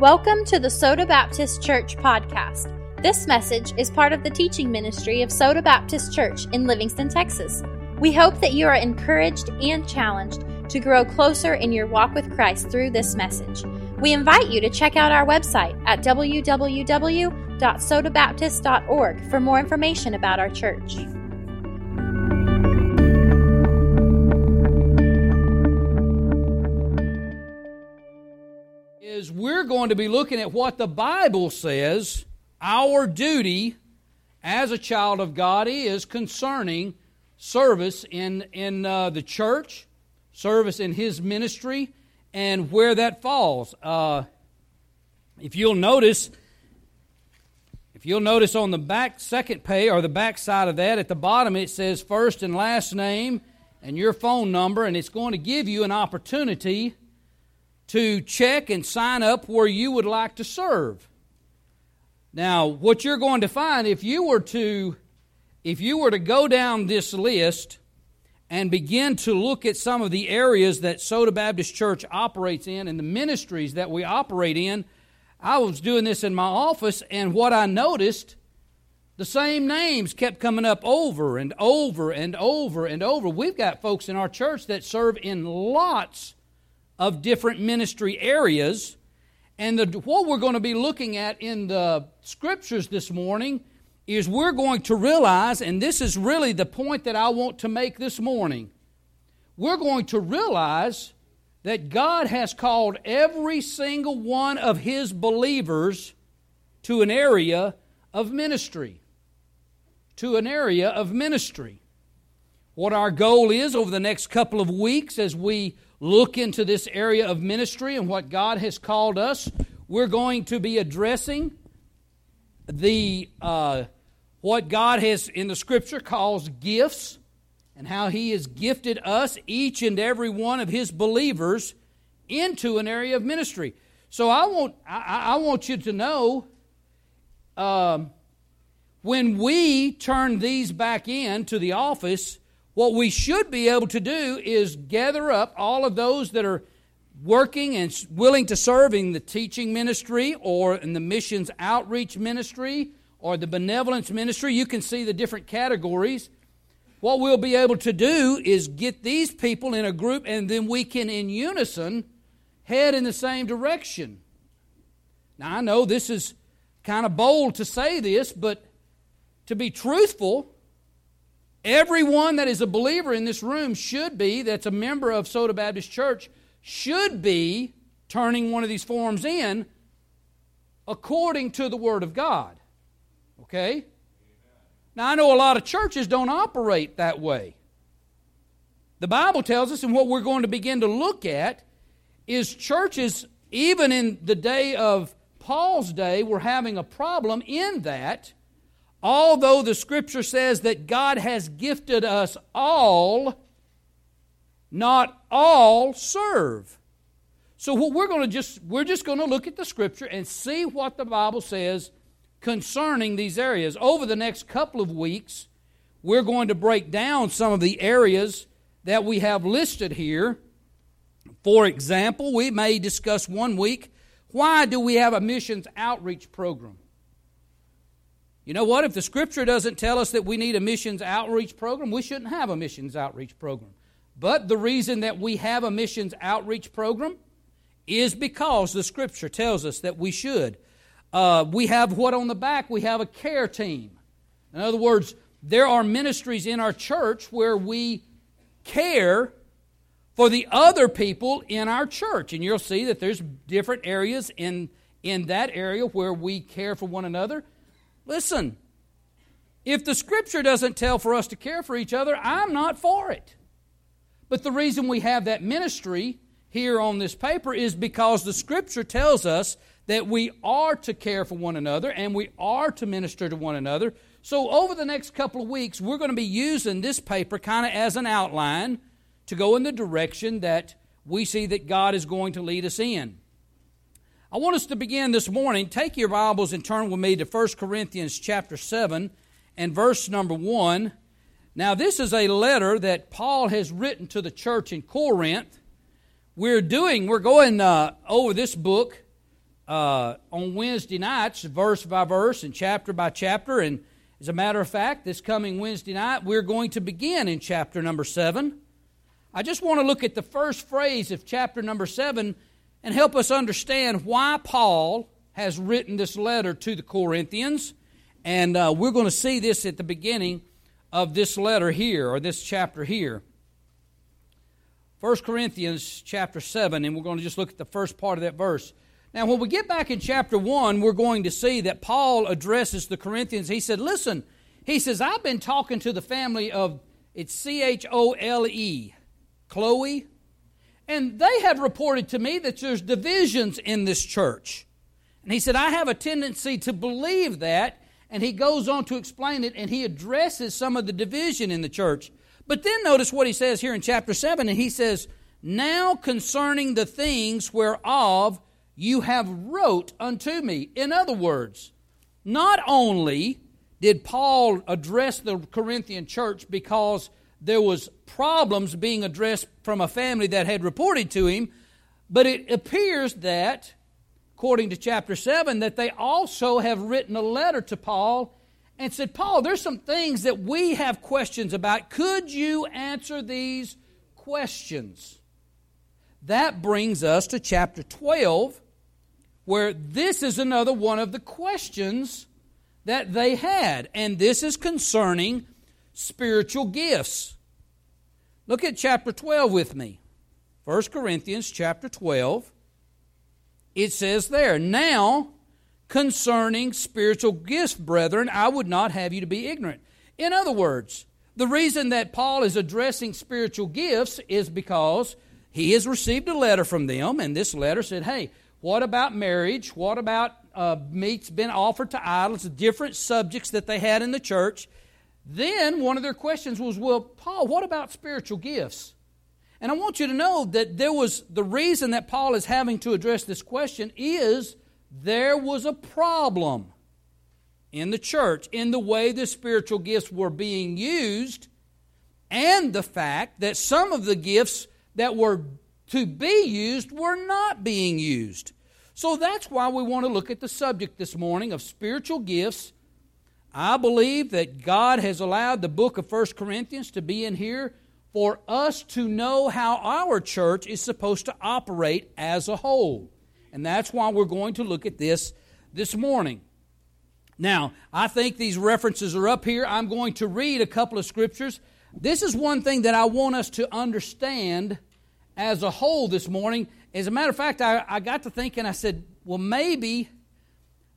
Welcome to the Soda Baptist Church podcast. This message is part of the teaching ministry of Soda Baptist Church in Livingston, Texas. We hope that you are encouraged and challenged to grow closer in your walk with Christ through this message. We invite you to check out our website at www.sodabaptist.org for more information about our church. We're going to be looking at what the Bible says our duty as a child of God is concerning service in, in uh, the church, service in His ministry, and where that falls. Uh, if you'll notice, if you'll notice on the back second page or the back side of that, at the bottom it says first and last name and your phone number, and it's going to give you an opportunity to check and sign up where you would like to serve. Now, what you're going to find if you were to if you were to go down this list and begin to look at some of the areas that Soda Baptist Church operates in and the ministries that we operate in, I was doing this in my office and what I noticed the same names kept coming up over and over and over and over. We've got folks in our church that serve in lots of different ministry areas. And the, what we're going to be looking at in the scriptures this morning is we're going to realize, and this is really the point that I want to make this morning, we're going to realize that God has called every single one of His believers to an area of ministry. To an area of ministry. What our goal is over the next couple of weeks as we look into this area of ministry and what God has called us, we're going to be addressing the uh, what God has in the Scripture calls gifts and how He has gifted us, each and every one of His believers, into an area of ministry. So I want I, I want you to know. Um, when we turn these back in to the office, what we should be able to do is gather up all of those that are working and willing to serve in the teaching ministry or in the missions outreach ministry or the benevolence ministry. You can see the different categories. What we'll be able to do is get these people in a group and then we can, in unison, head in the same direction. Now, I know this is kind of bold to say this, but to be truthful, Everyone that is a believer in this room should be, that's a member of Soda Baptist Church, should be turning one of these forms in according to the Word of God. Okay? Now, I know a lot of churches don't operate that way. The Bible tells us, and what we're going to begin to look at, is churches, even in the day of Paul's day, were having a problem in that although the scripture says that God has gifted us all, not all serve. So what we're going to just we're just going to look at the scripture and see what the Bible says concerning these areas. Over the next couple of weeks, we're going to break down some of the areas that we have listed here. For example, we may discuss one week why do we have a missions outreach program? You know what? If the scripture doesn't tell us that we need a missions outreach program, we shouldn't have a missions outreach program. But the reason that we have a missions outreach program is because the scripture tells us that we should. Uh, we have what on the back? We have a care team. In other words, there are ministries in our church where we care for the other people in our church. And you'll see that there's different areas in, in that area where we care for one another. Listen, if the scripture doesn't tell for us to care for each other, I'm not for it. But the reason we have that ministry here on this paper is because the scripture tells us that we are to care for one another and we are to minister to one another. So, over the next couple of weeks, we're going to be using this paper kind of as an outline to go in the direction that we see that God is going to lead us in. I want us to begin this morning. Take your Bibles and turn with me to 1 Corinthians chapter 7 and verse number 1. Now, this is a letter that Paul has written to the church in Corinth. We're doing, we're going uh, over this book uh, on Wednesday nights, verse by verse and chapter by chapter. And as a matter of fact, this coming Wednesday night, we're going to begin in chapter number 7. I just want to look at the first phrase of chapter number 7 and help us understand why Paul has written this letter to the Corinthians. And uh, we're going to see this at the beginning of this letter here, or this chapter here. 1 Corinthians chapter 7, and we're going to just look at the first part of that verse. Now, when we get back in chapter 1, we're going to see that Paul addresses the Corinthians. He said, Listen, he says, I've been talking to the family of, it's C H O L E, Chloe, and they have reported to me that there's divisions in this church. And he said, I have a tendency to believe that. And he goes on to explain it, and he addresses some of the division in the church. But then notice what he says here in chapter 7, and he says, Now concerning the things whereof you have wrote unto me. In other words, not only did Paul address the Corinthian church because there was problems being addressed from a family that had reported to him, but it appears that according to chapter 7 that they also have written a letter to Paul and said, Paul, there's some things that we have questions about. Could you answer these questions? That brings us to chapter 12, where this is another one of the questions that they had. And this is concerning spiritual gifts. Look at chapter 12 with me. 1 Corinthians chapter 12. It says there, Now concerning spiritual gifts, brethren, I would not have you to be ignorant. In other words, the reason that Paul is addressing spiritual gifts is because he has received a letter from them, and this letter said, Hey, what about marriage? What about uh, meats been offered to idols? Different subjects that they had in the church. Then one of their questions was, Well, Paul, what about spiritual gifts? And I want you to know that there was the reason that Paul is having to address this question is there was a problem in the church in the way the spiritual gifts were being used and the fact that some of the gifts that were to be used were not being used. So that's why we want to look at the subject this morning of spiritual gifts. I believe that God has allowed the book of 1 Corinthians to be in here for us to know how our church is supposed to operate as a whole. And that's why we're going to look at this this morning. Now, I think these references are up here. I'm going to read a couple of scriptures. This is one thing that I want us to understand as a whole this morning. As a matter of fact, I, I got to thinking, I said, well, maybe,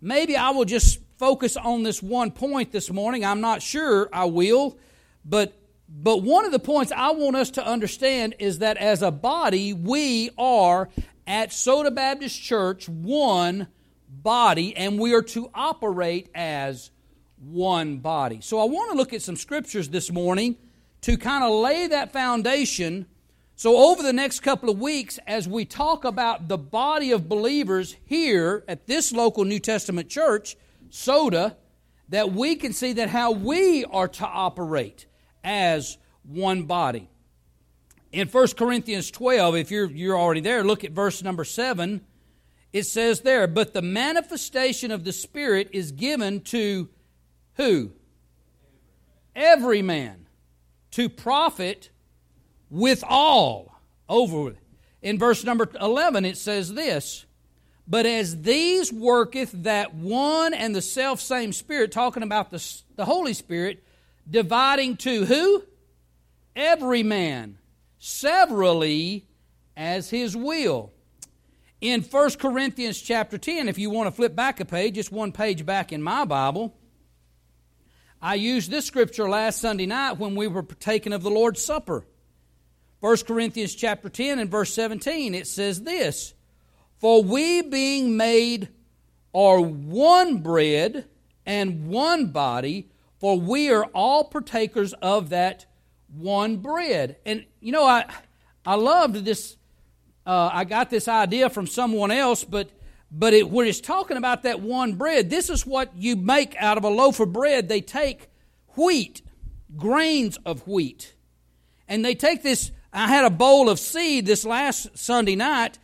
maybe I will just focus on this one point this morning. I'm not sure I will, but but one of the points I want us to understand is that as a body, we are at Soda Baptist Church one body, and we are to operate as one body. So I want to look at some scriptures this morning to kind of lay that foundation. So, over the next couple of weeks, as we talk about the body of believers here at this local New Testament church, Soda, that we can see that how we are to operate as one body. In 1 Corinthians 12, if you're, you're already there, look at verse number 7. It says there, But the manifestation of the Spirit is given to who? Every man. To profit with all. Over. In verse number 11, it says this But as these worketh that one and the self same Spirit, talking about the, the Holy Spirit, dividing to who? Every man, severally as his will. In 1 Corinthians chapter 10, if you want to flip back a page, just one page back in my Bible, I used this scripture last Sunday night when we were partaking of the Lord's Supper. 1 Corinthians chapter 10 and verse 17, it says this For we being made are one bread and one body, for we are all partakers of that one bread. And you know, I I loved this. Uh, I got this idea from someone else, but but it, when it's talking about that one bread, this is what you make out of a loaf of bread. They take wheat, grains of wheat, and they take this. I had a bowl of seed this last Sunday night,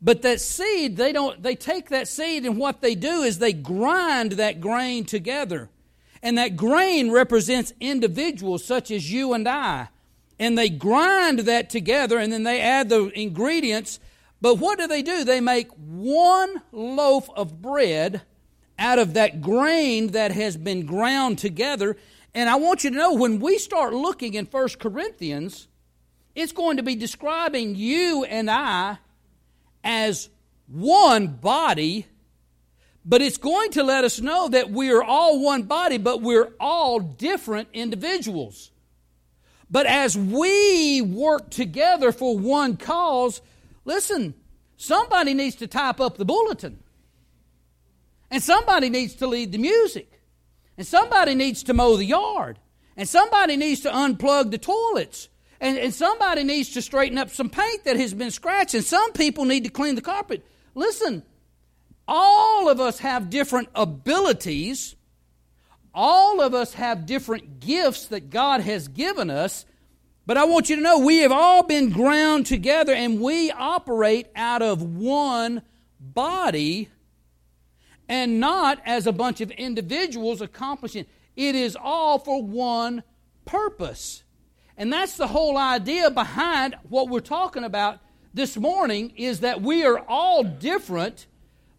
But that seed, they don't they take that seed and what they do is they grind that grain together. And that grain represents individuals such as you and I. And they grind that together and then they add the ingredients. But what do they do? They make one loaf of bread out of that grain that has been ground together. And I want you to know when we start looking in 1 Corinthians, it's going to be describing you and I as one body, but it's going to let us know that we are all one body, but we're all different individuals. But as we work together for one cause, listen, somebody needs to type up the bulletin. And somebody needs to lead the music. And somebody needs to mow the yard. And somebody needs to unplug the toilets. And, and somebody needs to straighten up some paint that has been scratched. And some people need to clean the carpet. Listen, all of us have different abilities. All of us have different gifts that God has given us. But I want you to know we have all been ground together and we operate out of one body and not as a bunch of individuals accomplishing. It is all for one purpose. And that's the whole idea behind what we're talking about this morning is that we are all different,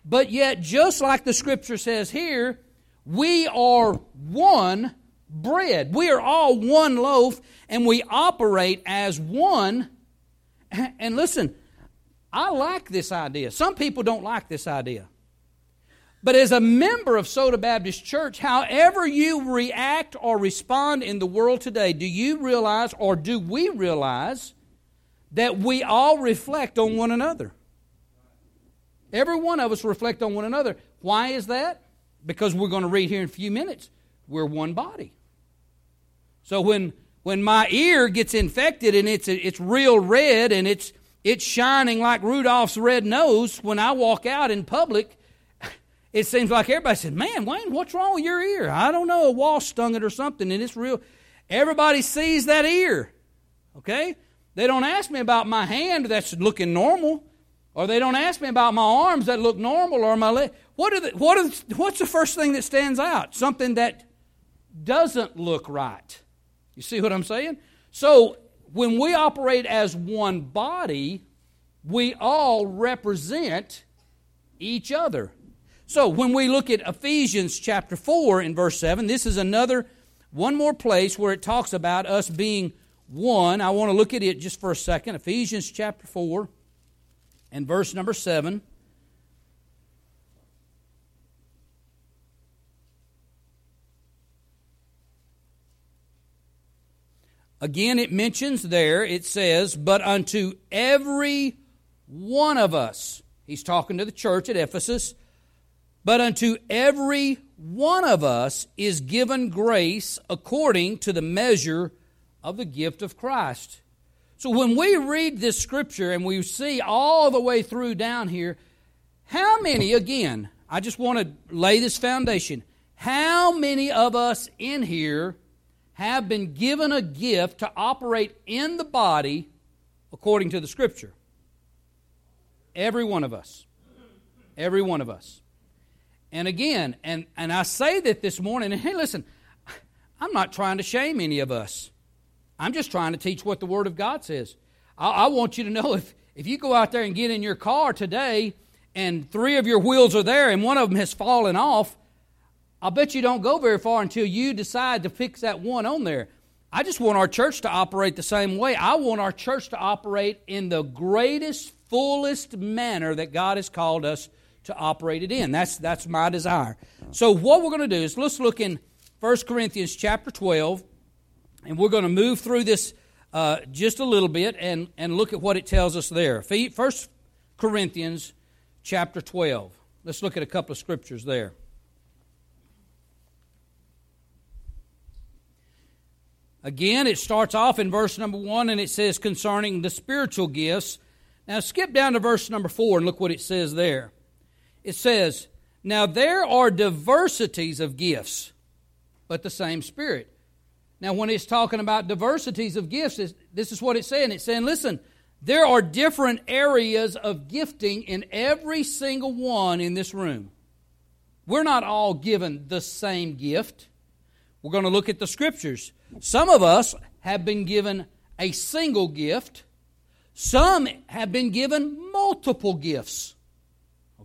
but yet, just like the scripture says here, we are one bread. We are all one loaf, and we operate as one. And listen, I like this idea. Some people don't like this idea. But as a member of Soda Baptist Church, however you react or respond in the world today, do you realize or do we realize that we all reflect on one another? Every one of us reflect on one another. Why is that? Because we're going to read here in a few minutes. We're one body. So when when my ear gets infected and it's it's real red and it's it's shining like Rudolph's red nose when I walk out in public, it seems like everybody said, Man, Wayne, what's wrong with your ear? I don't know, a wasp stung it or something, and it's real. Everybody sees that ear. Okay? They don't ask me about my hand that's looking normal, or they don't ask me about my arms that look normal, or my leg. What are the, what are the, what's the first thing that stands out? Something that doesn't look right. You see what I'm saying? So when we operate as one body, we all represent each other. So when we look at Ephesians chapter 4 in verse 7, this is another, one more place where it talks about us being one. I want to look at it just for a second. Ephesians chapter 4 and verse number 7. Again, it mentions there, it says, But unto every one of us, he's talking to the church at Ephesus, but unto every one of us is given grace according to the measure of the gift of Christ. So when we read this scripture and we see all the way through down here, how many, again, I just want to lay this foundation. How many of us in here have been given a gift to operate in the body according to the scripture? Every one of us. Every one of us. And again, and, and I say that this morning, and hey, listen, I'm not trying to shame any of us. I'm just trying to teach what the Word of God says. I, I want you to know if, if you go out there and get in your car today and three of your wheels are there and one of them has fallen off, I'll bet you don't go very far until you decide to fix that one on there. I just want our church to operate the same way. I want our church to operate in the greatest, fullest manner that God has called us to operate it in. That's, that's my desire. So, what we're going to do is let's look in 1 Corinthians chapter 12, and we're going to move through this uh, just a little bit and, and look at what it tells us there. 1 Corinthians chapter 12. Let's look at a couple of scriptures there. Again, it starts off in verse number 1 and it says concerning the spiritual gifts. Now, skip down to verse number 4 and look what it says there it says, Now there are diversities of gifts, but the same Spirit. Now, when it's talking about diversities of gifts, this is what it's saying. It's saying, listen, There are different areas of gifting in every single one in this room. We're not all given the same gift. We're going to look at the scriptures. Some of us have been given a single gift, some have been given multiple gifts.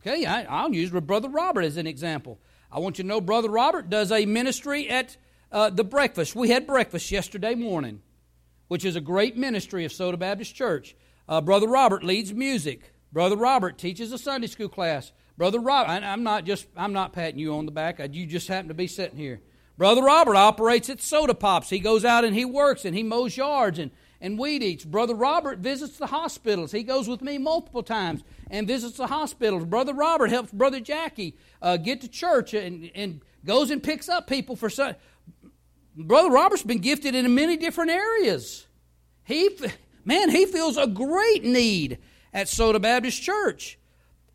Okay, I, will use Brother Robert as an example. I want you to know Brother Robert does a ministry at uh, the breakfast. We had breakfast yesterday morning, which is a great ministry of Soda Baptist Church. Uh, Brother Robert leads music. Brother Robert teaches a Sunday school class. Brother Robert, I'm not just I'm not patting you on the back. You just happen to be sitting here. Brother Robert operates at Soda Pops. He goes out and he works and he mows yards and, and weed eats. Brother Robert visits the hospitals. He goes with me multiple times and visits the hospitals. Brother Robert helps Brother Jackie uh, get to church and, and goes and picks up people for Sunday. Brother Robert's been gifted in many different areas. He, man, he feels a great need at Soda Baptist Church.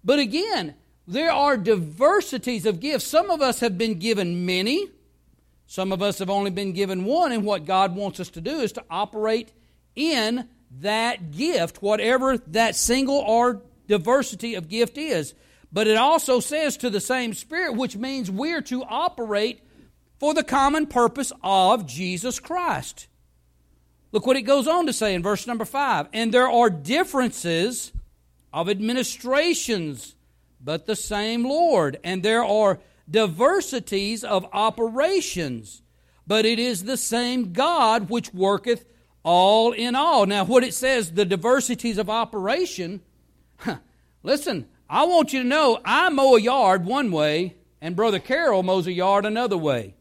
But again, there are diversities of gifts. Some of us have been given many. Some of us have only been given one, and what God wants us to do is to operate in that gift, whatever that single or diversity of gift is. But it also says to the same Spirit, which means we're to operate for the common purpose of Jesus Christ. Look what it goes on to say in verse number 5. And there are differences of administrations, but the same Lord. And there are diversities of operations, but it is the same God which worketh all in all. Now, what it says, the diversities of operation, listen, I want you to know I mow a yard one way, and Brother Carroll mows a yard another way.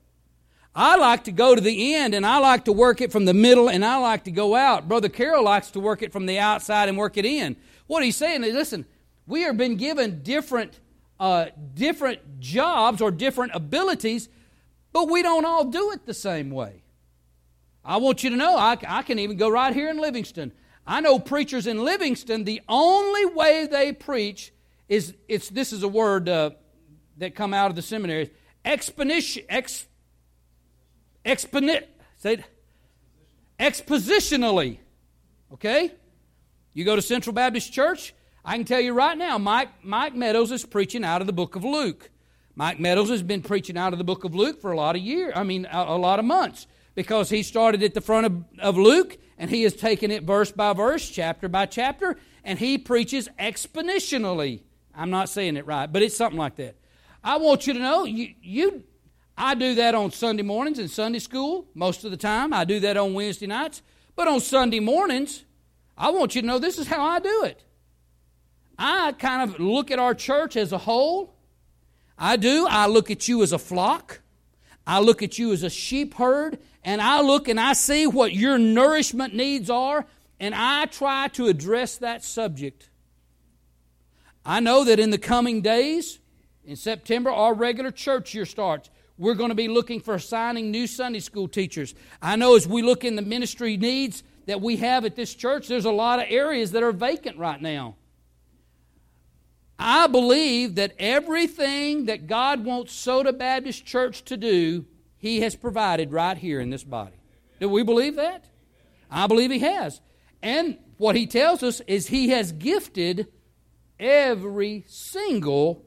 I like to go to the end and I like to work it from the middle and I like to go out. Brother Carroll likes to work it from the outside and work it in. What he's saying is listen, we have been given different uh, different jobs or different abilities, but we don't all do it the same way. I want you to know, I, I can even go right here in Livingston. I know preachers in Livingston, the only way they preach is, it's, this is a word uh, that come out of the seminaries, exponential, ex, exponent, say it, expositionally. Okay? You go to Central Baptist Church, I can tell you right now, Mike, Mike Meadows is preaching out of the book of Luke. Mike Meadows has been preaching out of the book of Luke for a lot of years, I mean, a, a lot of months, because he started at the front of, of Luke and he has taken it verse by verse, chapter by chapter, and he preaches exponentially. I'm not saying it right, but it's something like that. I want you to know, you, you I do that on Sunday mornings in Sunday school most of the time. I do that on Wednesday nights. But on Sunday mornings, I want you to know this is how I do it. I kind of look at our church as a whole. I do. I look at you as a flock. I look at you as a sheep herd. And I look and I see what your nourishment needs are. And I try to address that subject. I know that in the coming days, in September, our regular church year starts. We're going to be looking for assigning new Sunday school teachers. I know as we look in the ministry needs that we have at this church, there's a lot of areas that are vacant right now. I believe that everything that God wants Soda Baptist Church to do, He has provided right here in this body. Do we believe that? I believe He has. And what He tells us is He has gifted every single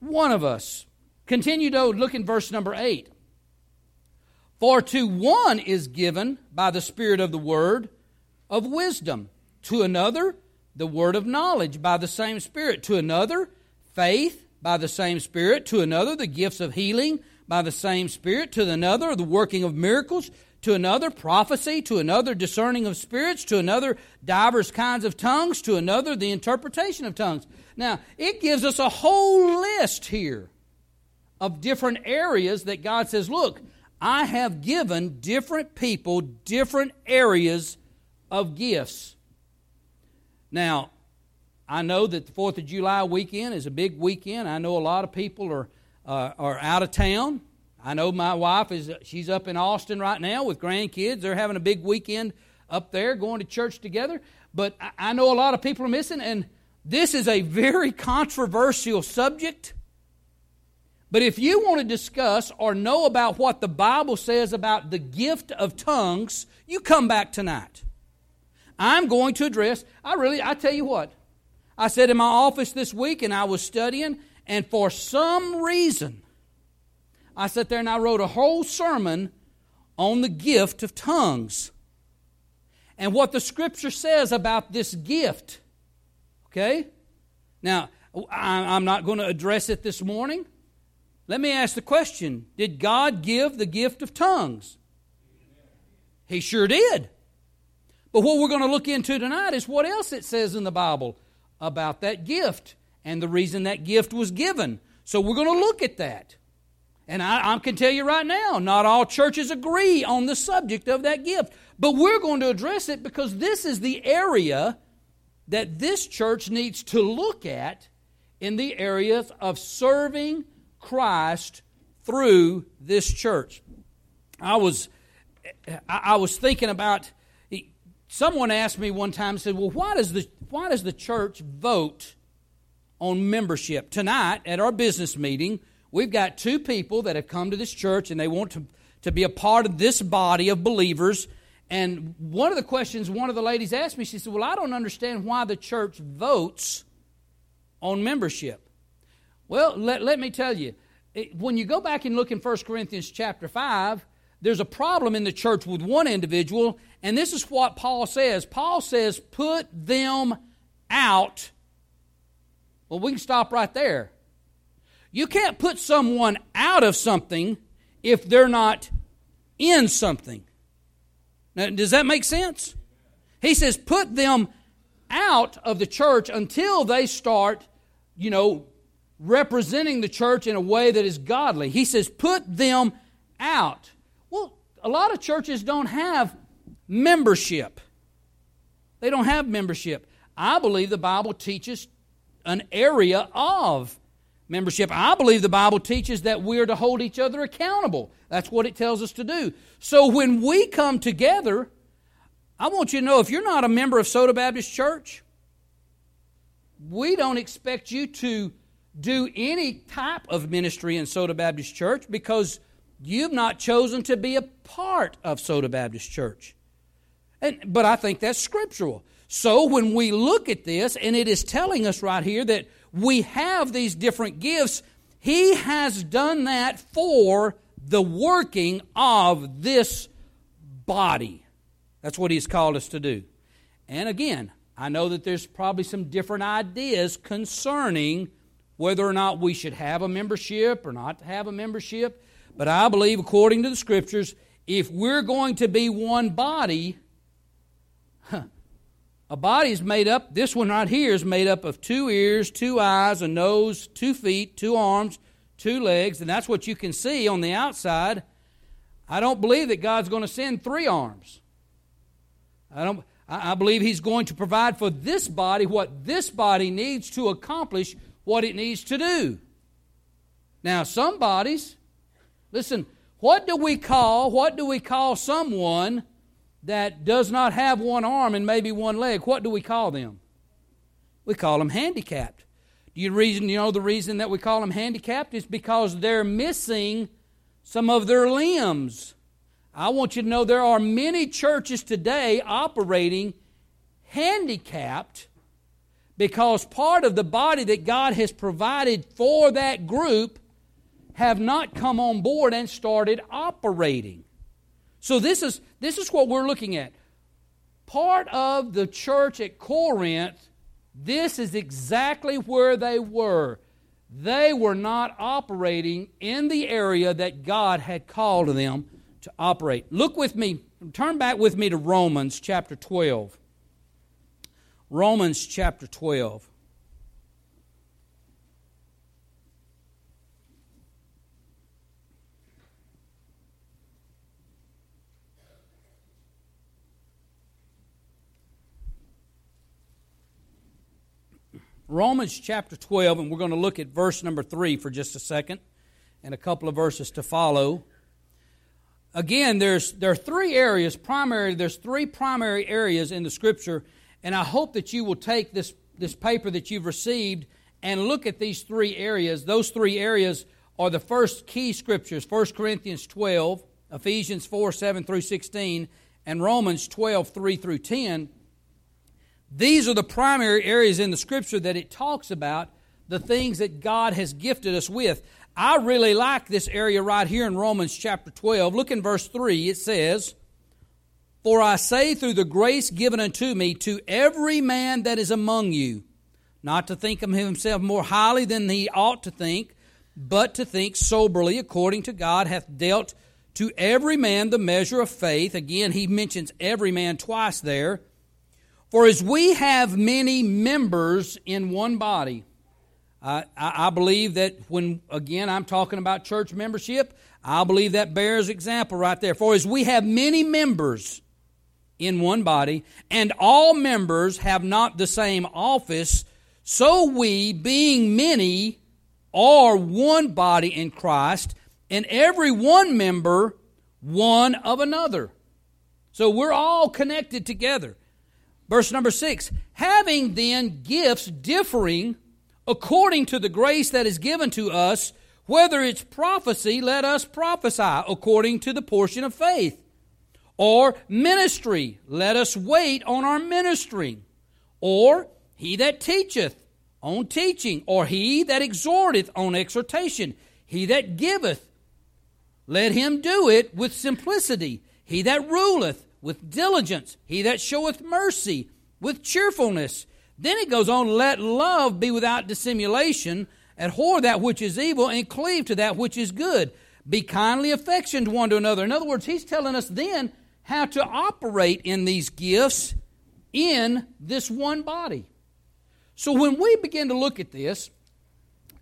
one of us. Continue to look in verse number 8. For to one is given by the Spirit of the Word of wisdom, to another the word of knowledge by the same Spirit, to another, faith by the same Spirit, to another, the gifts of healing by the same Spirit, to another, the working of miracles, to another, prophecy, to another, discerning of spirits, to another, divers kinds of tongues, to another, the interpretation of tongues. Now, it gives us a whole list here of different areas that God says, look, I have given different people different areas of gifts. Now, I know that the 4th of July weekend is a big weekend. I know a lot of people are, uh, are out of town. I know my wife is she's up in Austin right now with grandkids. They're having a big weekend up there going to church together. But I know a lot of people are missing, and this is a very controversial subject. But if you want to discuss or know about what the Bible says about the gift of tongues, you come back tonight. I'm going to address, I really, I tell you what, I said in my office this week and I was studying, and for some reason, I sat there and I wrote a whole sermon on the gift of tongues and what the scripture says about this gift. Okay? Now, I'm not going to address it this morning. Let me ask the question Did God give the gift of tongues? He sure did. But what we're going to look into tonight is what else it says in the Bible about that gift and the reason that gift was given. So we're going to look at that. And I, I, can tell you right now, not all churches agree on the subject of that gift. But we're going to address it because this is the area that this church needs to look at in the areas of serving Christ through this church. I was, I was thinking about. Someone asked me one time, said, "Well, why does the why does the church vote on membership tonight at our business meeting?" We've got two people that have come to this church and they want to, to be a part of this body of believers. And one of the questions one of the ladies asked me, she said, Well, I don't understand why the church votes on membership. Well, let, let me tell you, it, when you go back and look in 1 Corinthians chapter 5, there's a problem in the church with one individual, and this is what Paul says. Paul says, Put them out. Well, we can stop right there. You can't put someone out of something if they're not in something. Now, does that make sense? He says, put them out of the church until they start, you know, representing the church in a way that is godly. He says, put them out. Well, a lot of churches don't have membership. They don't have membership. I believe the Bible teaches an area of membership. I believe the Bible teaches that we're to hold each other accountable. That's what it tells us to do. So when we come together, I want you to know if you're not a member of Soda Baptist Church, we don't expect you to do any type of ministry in Soda Baptist Church because you've not chosen to be a part of Soda Baptist Church. And, but I think that's scriptural. So when we look at this, and it is telling us right here that we have these different gifts, He has done that for the working of this body. That's what He's called us to do. And again, I know that there's probably some different ideas concerning whether or not we should have a membership or not have a membership. But I believe, according to the Scriptures, if we're going to be one body, a body is made up, this one right here is made up of two ears, two eyes, a nose, two feet, two arms, two legs, and that's what you can see on the outside. I don't believe that God's going to send three arms. I don't I believe he's going to provide for this body what this body needs to accomplish what it needs to do. Now, some bodies, listen, what do we call, what do we call someone that does not have one arm and maybe one leg, what do we call them? We call them handicapped. Do you reason you know the reason that we call them handicapped is because they're missing some of their limbs. I want you to know there are many churches today operating handicapped because part of the body that God has provided for that group have not come on board and started operating. So this is this is what we're looking at. Part of the church at Corinth, this is exactly where they were. They were not operating in the area that God had called them to operate. Look with me, turn back with me to Romans chapter 12. Romans chapter 12. Romans chapter 12, and we're going to look at verse number 3 for just a second and a couple of verses to follow. Again, there's, there are three areas, primary, there's three primary areas in the scripture, and I hope that you will take this, this paper that you've received and look at these three areas. Those three areas are the first key scriptures 1 Corinthians 12, Ephesians 4 7 through 16, and Romans 12 3 through 10. These are the primary areas in the scripture that it talks about the things that God has gifted us with. I really like this area right here in Romans chapter 12. Look in verse 3. It says, For I say through the grace given unto me to every man that is among you, not to think of himself more highly than he ought to think, but to think soberly according to God hath dealt to every man the measure of faith. Again, he mentions every man twice there. For as we have many members in one body, I, I believe that when, again, I'm talking about church membership, I believe that bears example right there. For as we have many members in one body, and all members have not the same office, so we, being many, are one body in Christ, and every one member one of another. So we're all connected together. Verse number six having then gifts differing according to the grace that is given to us, whether it's prophecy, let us prophesy according to the portion of faith. Or ministry, let us wait on our ministry. Or he that teacheth on teaching, or he that exhorteth on exhortation, he that giveth, let him do it with simplicity. He that ruleth with diligence, he that showeth mercy with cheerfulness. Then it goes on, let love be without dissimulation, abhor that which is evil, and cleave to that which is good. Be kindly affectioned one to another. In other words, he's telling us then how to operate in these gifts in this one body. So when we begin to look at this,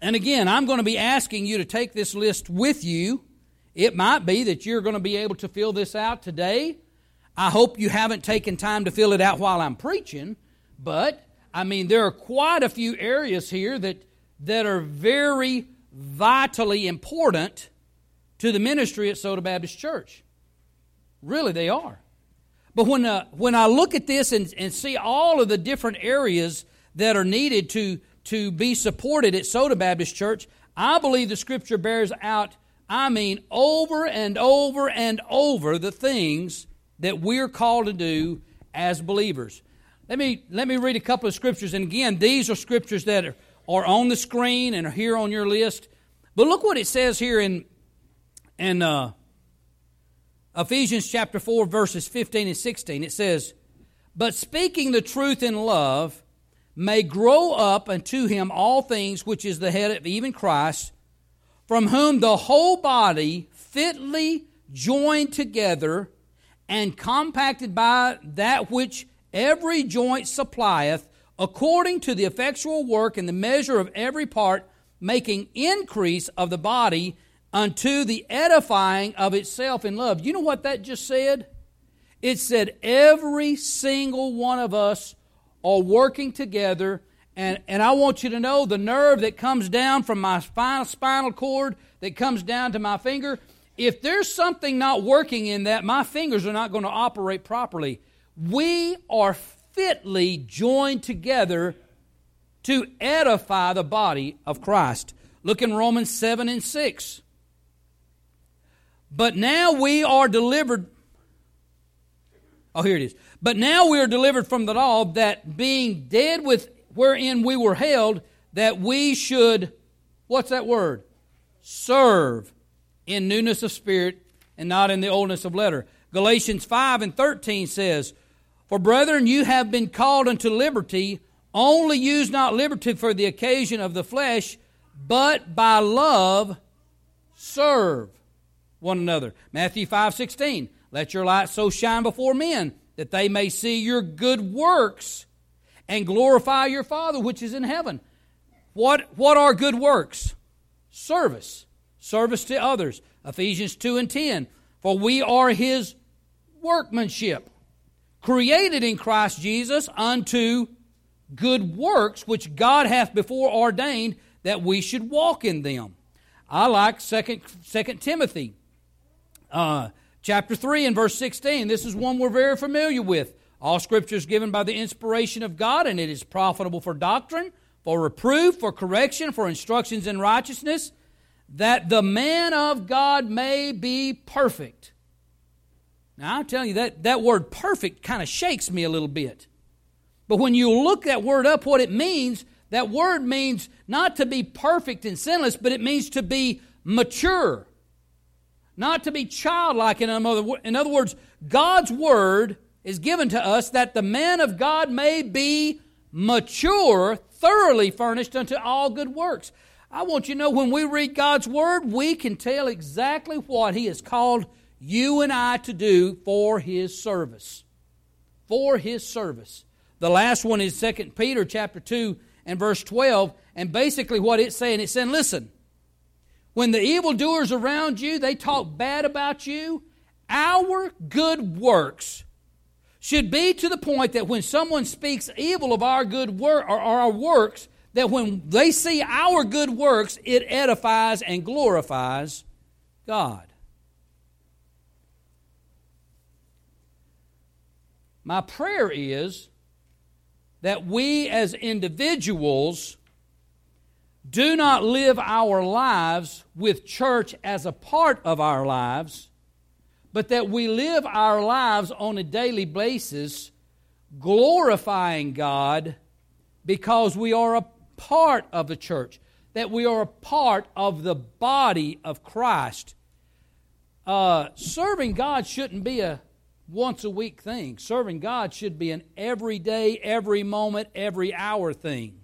and again, I'm going to be asking you to take this list with you. It might be that you're going to be able to fill this out today. I hope you haven't taken time to fill it out while I'm preaching, but I mean, there are quite a few areas here that, that are very vitally important to the ministry at Soda Baptist Church. Really, they are. But when, uh, when I look at this and, and see all of the different areas that are needed to, to be supported at Soda Baptist Church, I believe the Scripture bears out, I mean, over and over and over the things that we're called to do as believers. Let me, let me read a couple of scriptures. And again, these are scriptures that are, are on the screen and are here on your list. But look what it says here in, in uh, Ephesians chapter 4, verses 15 and 16. It says, But speaking the truth in love may grow up unto him all things which is the head of even Christ, from whom the whole body fitly joined together and compacted by that which every joint supplieth, according to the effectual work and the measure of every part, making increase of the body unto the edifying of itself in love. You know what that just said? It said every single one of us are working together. And, and I want you to know the nerve that comes down from my spinal, spinal cord that comes down to my finger, if there's something not working in that, my fingers are not going to operate properly we are fitly joined together to edify the body of Christ. Look in Romans 7 and 6. But now we are delivered. Oh, here it is. But now we are delivered from the law that being dead with wherein we were held, that we should, what's that word? Serve in newness of spirit and not in the oldness of letter. Galatians 5 and 13 says, for brethren, you have been called unto liberty. Only use not liberty for the occasion of the flesh, but by love serve one another. Matthew 5 16. Let your light so shine before men that they may see your good works and glorify your Father which is in heaven. What, what are good works? Service. Service to others. Ephesians 2 and 10. For we are his workmanship created in Christ Jesus unto good works which God hath before ordained that we should walk in them. I like Second, Second Timothy uh, chapter 3 and verse 16. This is one we're very familiar with. All scripture is given by the inspiration of God, and it is profitable for doctrine, for reproof, for correction, for instructions in righteousness, that the man of God may be perfect now, I'm telling you, that, that word perfect kind of shakes me a little bit. But when you look that word up, what it means, that word means not to be perfect and sinless, but it means to be mature, not to be childlike. In other, in other words, God's word is given to us that the man of God may be mature, thoroughly furnished unto all good works. I want you to know when we read God's Word, we can tell exactly what He has called you and I to do for His service. For His service. The last one is 2 Peter chapter 2 and verse 12. And basically what it's saying, it's saying, listen, when the evildoers around you, they talk bad about you, our good works should be to the point that when someone speaks evil of our good work or our works, that when they see our good works, it edifies and glorifies God. My prayer is that we as individuals do not live our lives with church as a part of our lives, but that we live our lives on a daily basis glorifying God because we are a part of the church, that we are a part of the body of Christ. Uh, serving God shouldn't be a once a week thing. Serving God should be an everyday, every moment, every hour thing.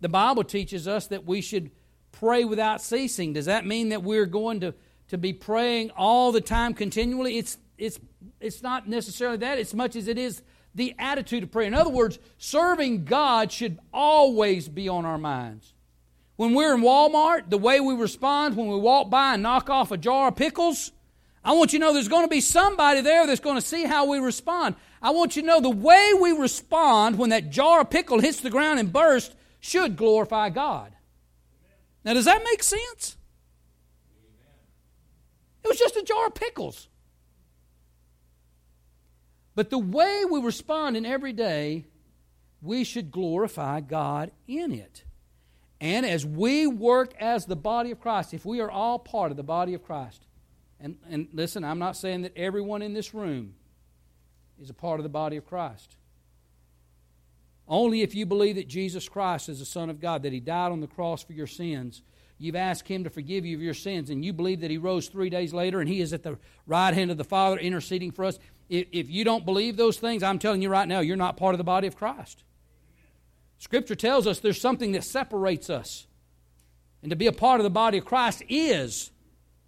The Bible teaches us that we should pray without ceasing. Does that mean that we're going to, to be praying all the time continually? It's, it's, it's not necessarily that as much as it is the attitude of prayer. In other words, serving God should always be on our minds. When we're in Walmart, the way we respond when we walk by and knock off a jar of pickles, I want you to know there's going to be somebody there that's going to see how we respond. I want you to know the way we respond when that jar of pickle hits the ground and bursts should glorify God. Now, does that make sense? It was just a jar of pickles. But the way we respond in every day, we should glorify God in it. And as we work as the body of Christ, if we are all part of the body of Christ, and, and listen, I'm not saying that everyone in this room is a part of the body of Christ. Only if you believe that Jesus Christ is the Son of God, that He died on the cross for your sins, you've asked Him to forgive you of your sins, and you believe that He rose three days later and He is at the right hand of the Father interceding for us, if, you don't believe those things, I'm telling you right now, you're not part of the body of Christ. Scripture tells us there's something that separates us. And to be a part of the body of Christ is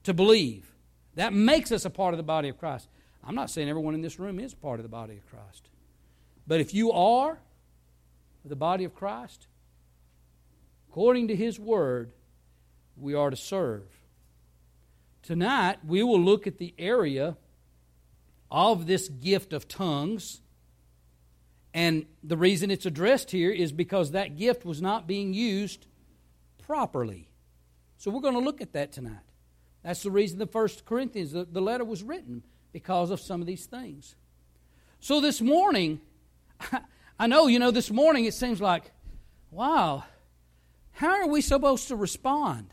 to believe. That makes us a part of the body of Christ. I'm not saying everyone in this room is part of the body of Christ. But if you are the body of Christ, according to His Word, we are to serve. Tonight, we will look at the area of this gift of tongues. And the reason it's addressed here is because that gift was not being used properly. So we're going to look at that tonight. That's the reason the First Corinthians, the, the letter was written, because of some of these things. So this morning, I know, you know, this morning it seems like, wow, how are we supposed to respond?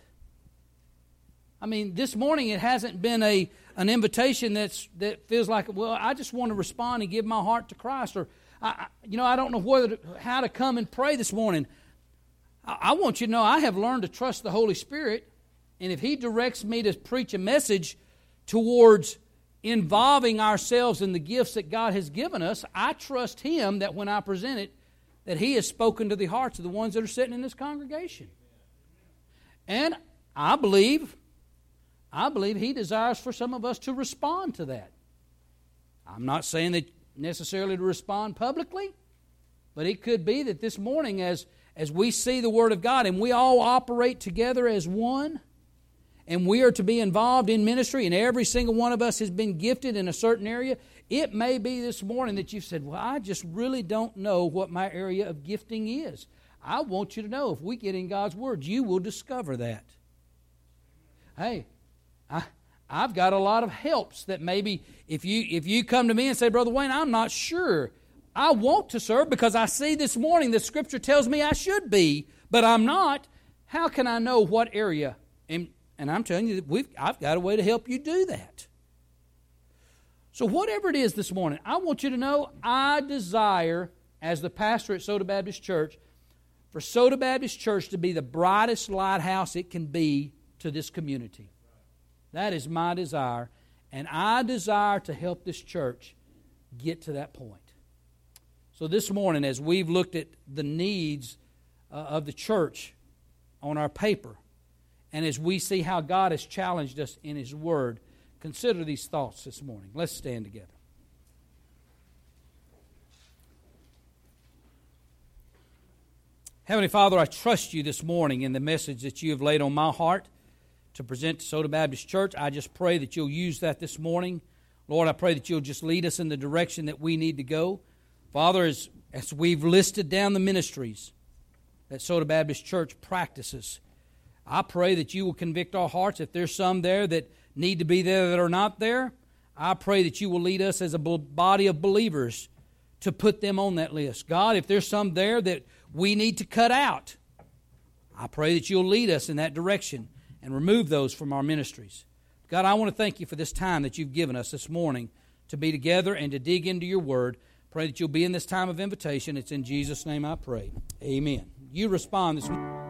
I mean, this morning it hasn't been a an invitation that's that feels like, well, I just want to respond and give my heart to Christ, or I, you know, I don't know whether to, how to come and pray this morning. I, I want you to know I have learned to trust the Holy Spirit, and if He directs me to preach a message towards involving ourselves in the gifts that God has given us, I trust Him that when I present it, that He has spoken to the hearts of the ones that are sitting in this congregation. And I believe I believe He desires for some of us to respond to that. I'm not saying that necessarily to respond publicly, but it could be that this morning, as, as we see the Word of God and we all operate together as one, and we are to be involved in ministry, and every single one of us has been gifted in a certain area, it may be this morning that you've said, Well, I just really don't know what my area of gifting is. I want you to know if we get in God's Word, you will discover that. Hey, I, I've got a lot of helps that maybe if you if you come to me and say, Brother Wayne, I'm not sure. I want to serve because I see this morning the scripture tells me I should be, but I'm not. How can I know what area? And, and I'm telling you we've I've got a way to help you do that. So whatever it is this morning, I want you to know I desire as the pastor at Soda Baptist Church, for Soda Baptist Church to be the brightest lighthouse it can be to this community. That is my desire, and I desire to help this church get to that point. So, this morning, as we've looked at the needs uh, of the church on our paper, and as we see how God has challenged us in His Word, consider these thoughts this morning. Let's stand together. Heavenly Father, I trust you this morning in the message that you have laid on my heart to present to Soda Baptist Church. I just pray that you'll use that this morning. Lord, I pray that you'll just lead us in the direction that we need to go. Father, as, as we've listed down the ministries that Soda Baptist Church practices, I pray that you will convict our hearts. If there's some there that need to be there that are not there, I pray that you will lead us as a body of believers to put them on that list. God, if there's some there that we need to cut out, I pray that you'll lead us in that direction and remove those from our ministries. God, I want to thank you for this time that you've given us this morning to be together and to dig into your word. Pray that you'll be in this time of invitation. It's in Jesus' name I pray. Amen. You respond this morning.